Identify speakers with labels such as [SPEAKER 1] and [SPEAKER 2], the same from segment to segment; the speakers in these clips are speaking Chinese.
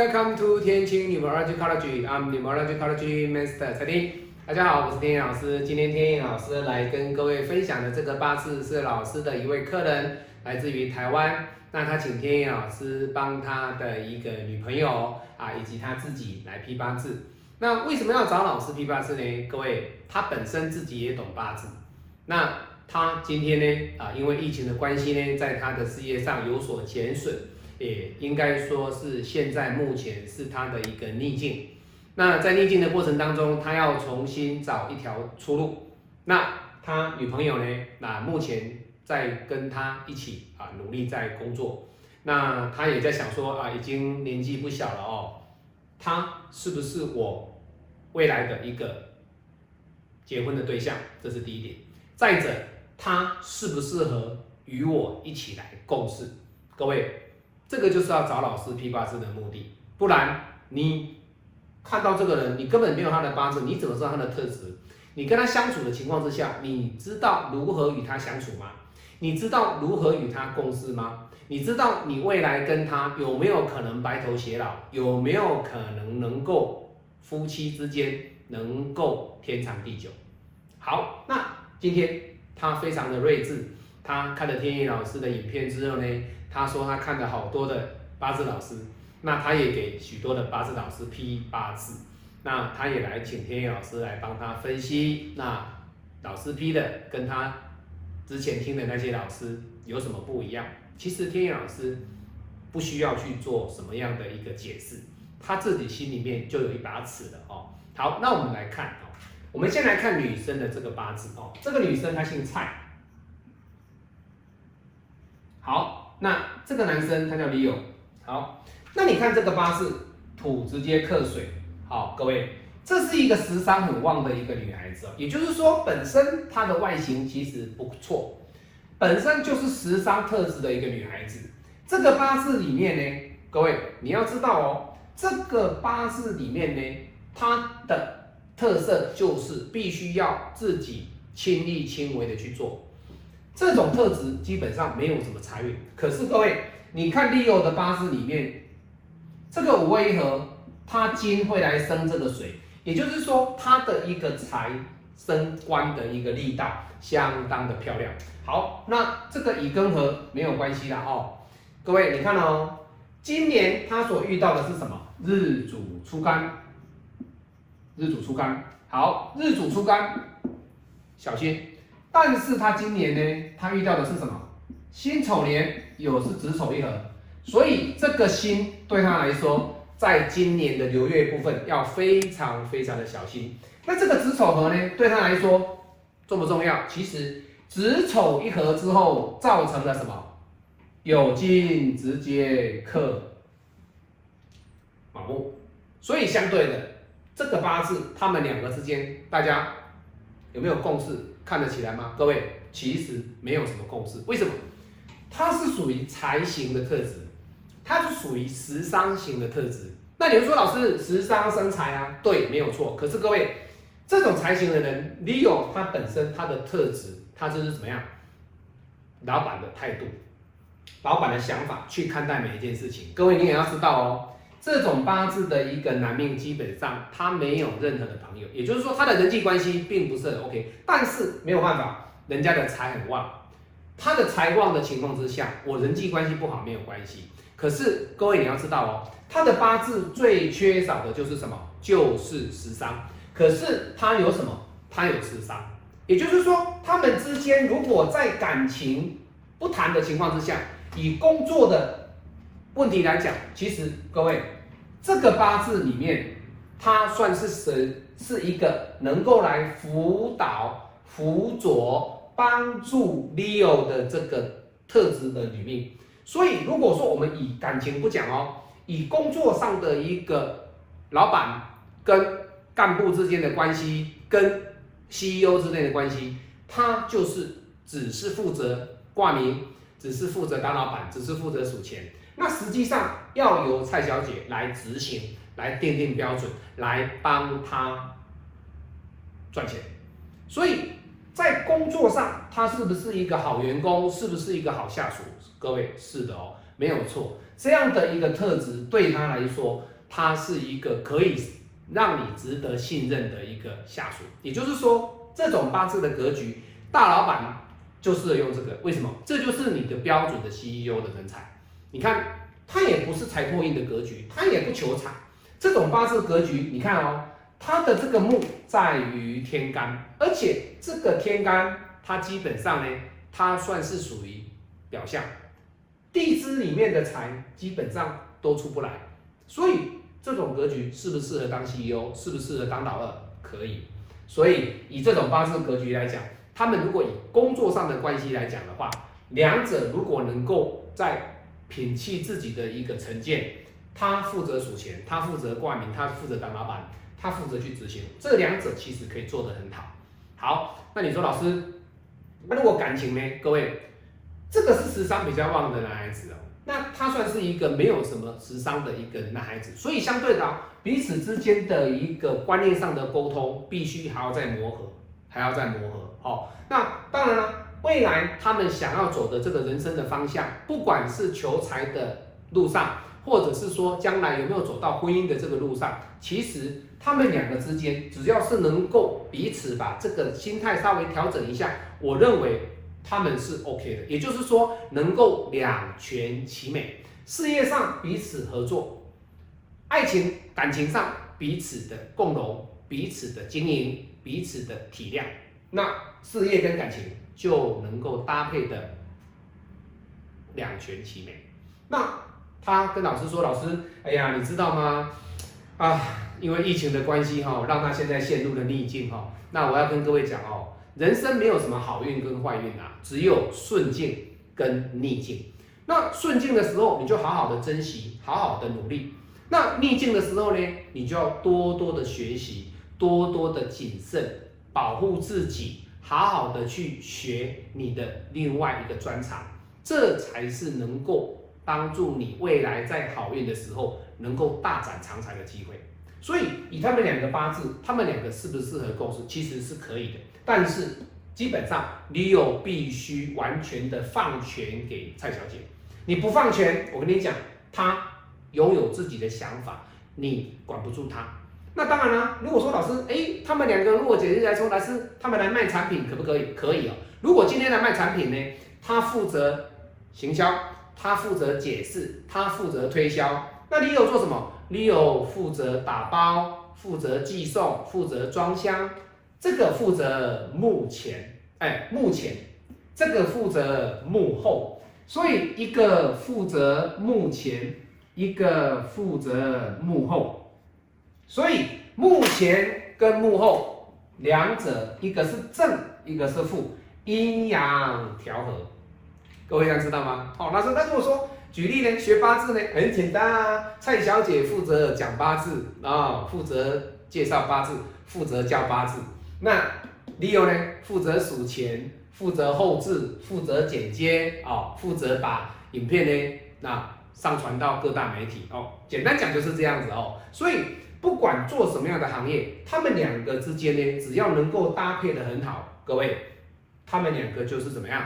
[SPEAKER 1] welcome to 天晴 Numerology College. I'm Numerology College Master 蔡丁。大家好，我是天野老师。今天天野老师来跟各位分享的这个八字是老师的一位客人，来自于台湾。那他请天野老师帮他的一个女朋友啊，以及他自己来批八字。那为什么要找老师批八字呢？各位，他本身自己也懂八字。那他今天呢啊，因为疫情的关系呢，在他的事业上有所减损。也应该说是现在目前是他的一个逆境。那在逆境的过程当中，他要重新找一条出路。那他女朋友呢？那目前在跟他一起啊，努力在工作。那他也在想说啊，已经年纪不小了哦，他是不是我未来的一个结婚的对象？这是第一点。再者，他适不适合与我一起来共事？各位。这个就是要找老师批八字的目的，不然你看到这个人，你根本没有他的八字，你怎么知道他的特质？你跟他相处的情况之下，你知道如何与他相处吗？你知道如何与他共事吗？你知道你未来跟他有没有可能白头偕老？有没有可能能够夫妻之间能够天长地久？好，那今天他非常的睿智，他看了天意老师的影片之后呢？他说他看了好多的八字老师，那他也给许多的八字老师批八字，那他也来请天野老师来帮他分析，那老师批的跟他之前听的那些老师有什么不一样？其实天野老师不需要去做什么样的一个解释，他自己心里面就有一把尺的哦。好，那我们来看哦，我们先来看女生的这个八字哦，这个女生她姓蔡，好。那这个男生他叫李勇，好，那你看这个八字土直接克水，好，各位，这是一个食伤很旺的一个女孩子哦，也就是说本身她的外形其实不错，本身就是食伤特质的一个女孩子。这个八字里面呢，各位你要知道哦，这个八字里面呢，它的特色就是必须要自己亲力亲为的去做。这种特质基本上没有什么财运，可是各位，你看利奥的八字里面，这个五位一合，它金会来生这个水，也就是说，它的一个财生官的一个力道相当的漂亮。好，那这个乙庚合没有关系的哦。各位，你看哦，今年他所遇到的是什么？日主出干，日主出干。好，日主出干，小心。但是他今年呢，他遇到的是什么？辛丑年有是子丑一合，所以这个辛对他来说，在今年的流月部分要非常非常的小心。那这个子丑合呢，对他来说重不重要？其实子丑一合之后，造成了什么？有金直接克卯木，所以相对的这个八字，他们两个之间，大家有没有共识？看得起来吗？各位，其实没有什么共识。为什么？它是属于财型的特质，它是属于食伤型的特质。那你们说，老师，食伤生财啊？对，没有错。可是各位，这种财型的人，你有他本身他的特质，他就是怎么样？老板的态度，老板的想法去看待每一件事情。各位，你也要知道哦。这种八字的一个男命，基本上他没有任何的朋友，也就是说他的人际关系并不是很 OK。但是没有办法，人家的财很旺，他的财旺的情况之下，我人际关系不好没有关系。可是各位你要知道哦，他的八字最缺少的就是什么？就是食伤。可是他有什么？他有食伤，也就是说他们之间如果在感情不谈的情况之下，以工作的。问题来讲，其实各位，这个八字里面，它算是神，是一个能够来辅导、辅佐、帮助 Leo 的这个特质的女命。所以，如果说我们以感情不讲哦，以工作上的一个老板跟干部之间的关系，跟 CEO 之间的关系，他就是只是负责挂名，只是负责当老板，只是负责数钱。那实际上要由蔡小姐来执行，来奠定标准，来帮他赚钱。所以在工作上，他是不是一个好员工？是不是一个好下属？各位是的哦。没有错。这样的一个特质对他来说，他是一个可以让你值得信任的一个下属。也就是说，这种八字的格局，大老板就适合用这个。为什么？这就是你的标准的 CEO 的人才。你看，他也不是财破印的格局，他也不求财。这种八字格局，你看哦，他的这个木在于天干，而且这个天干，它基本上呢，它算是属于表象。地支里面的财基本上都出不来，所以这种格局适不适合当 CEO，适不适合当老二？可以。所以以这种八字格局来讲，他们如果以工作上的关系来讲的话，两者如果能够在摒弃自己的一个成见，他负责数钱，他负责挂名，他负责当老板，他负责去执行，这两者其实可以做得很好。好，那你说老师，那如果感情呢？各位？这个是时商比较旺的男孩子哦，那他算是一个没有什么时商的一个男孩子，所以相对的，彼此之间的一个观念上的沟通，必须还要再磨合，还要再磨合。好，那当然了，未来他们想要走的这个人生的方向，不管是求财的路上，或者是说将来有没有走到婚姻的这个路上，其实他们两个之间，只要是能够彼此把这个心态稍微调整一下，我认为。他们是 OK 的，也就是说能够两全其美，事业上彼此合作，爱情感情上彼此的共荣，彼此的经营，彼此的体谅，那事业跟感情就能够搭配的两全其美。那他跟老师说：“老师，哎呀，你知道吗？啊，因为疫情的关系哈，让他现在陷入了逆境哈。那我要跟各位讲哦。”人生没有什么好运跟坏运啊，只有顺境跟逆境。那顺境的时候，你就好好的珍惜，好好的努力；那逆境的时候呢，你就要多多的学习，多多的谨慎，保护自己，好好的去学你的另外一个专长，这才是能够帮助你未来在好运的时候能够大展长才的机会。所以，以他们两个八字，他们两个适不适合共事，其实是可以的。但是，基本上你有必须完全的放权给蔡小姐。你不放权，我跟你讲，她拥有自己的想法，你管不住她。那当然啦，如果说老师，哎，他们两个如果姐姐来说，老师他们来卖产品，可不可以？可以哦。如果今天来卖产品呢，他负责行销，他负责解释，他负责推销。那你有做什么？你有负责打包，负责寄送，负责装箱，这个负责幕前，哎，幕前，这个负责幕后，所以一个负责幕前，一个负责幕后，所以幕前跟幕后两者，一个是正，一个是负，阴阳调和，各位要知道吗？好，老师，那如果说。举例呢，学八字呢很简单啊。蔡小姐负责讲八字啊，负责介绍八字，负责教八字。那 Leo 呢，负责数钱，负责后置，负责剪接啊，负责把影片呢那上传到各大媒体哦。简单讲就是这样子哦。所以不管做什么样的行业，他们两个之间呢，只要能够搭配的很好，各位，他们两个就是怎么样？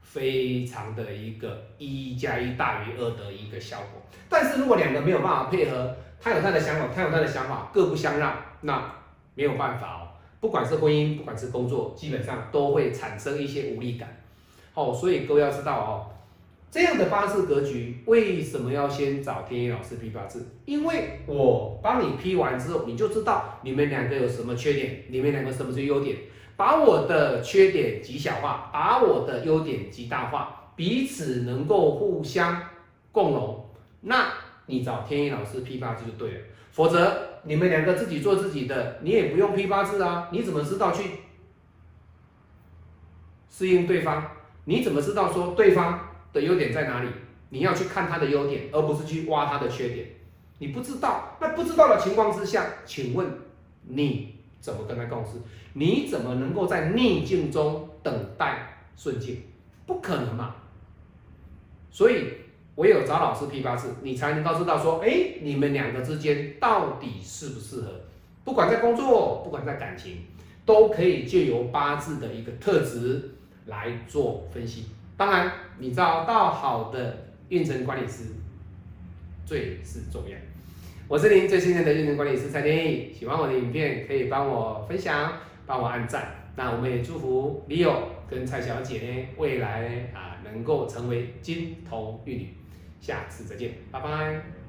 [SPEAKER 1] 非常的一个一加一大于二的一个效果，但是如果两个没有办法配合，他有他的想法，他有他的想法，各不相让，那没有办法哦。不管是婚姻，不管是工作，基本上都会产生一些无力感。哦，所以各位要知道哦，这样的八字格局为什么要先找天一老师批八字？因为我帮你批完之后，你就知道你们两个有什么缺点，你们两个什么是优点。把我的缺点极小化，把我的优点极大化，彼此能够互相共荣，那你找天一老师批八字就对了。否则你们两个自己做自己的，你也不用批八字啊。你怎么知道去适应对方？你怎么知道说对方的优点在哪里？你要去看他的优点，而不是去挖他的缺点。你不知道，那不知道的情况之下，请问你？怎么跟他共事？你怎么能够在逆境中等待顺境？不可能嘛！所以唯有找老师批八字，你才能够知道说，哎，你们两个之间到底适不适合？不管在工作，不管在感情，都可以借由八字的一个特质来做分析。当然，你找到好的运程管理师最是重要。我是您最信任的运程管理师蔡天意，喜欢我的影片可以帮我分享，帮我按赞。那我们也祝福李友跟蔡小姐呢，未来啊能够成为金童玉女。下次再见，拜拜。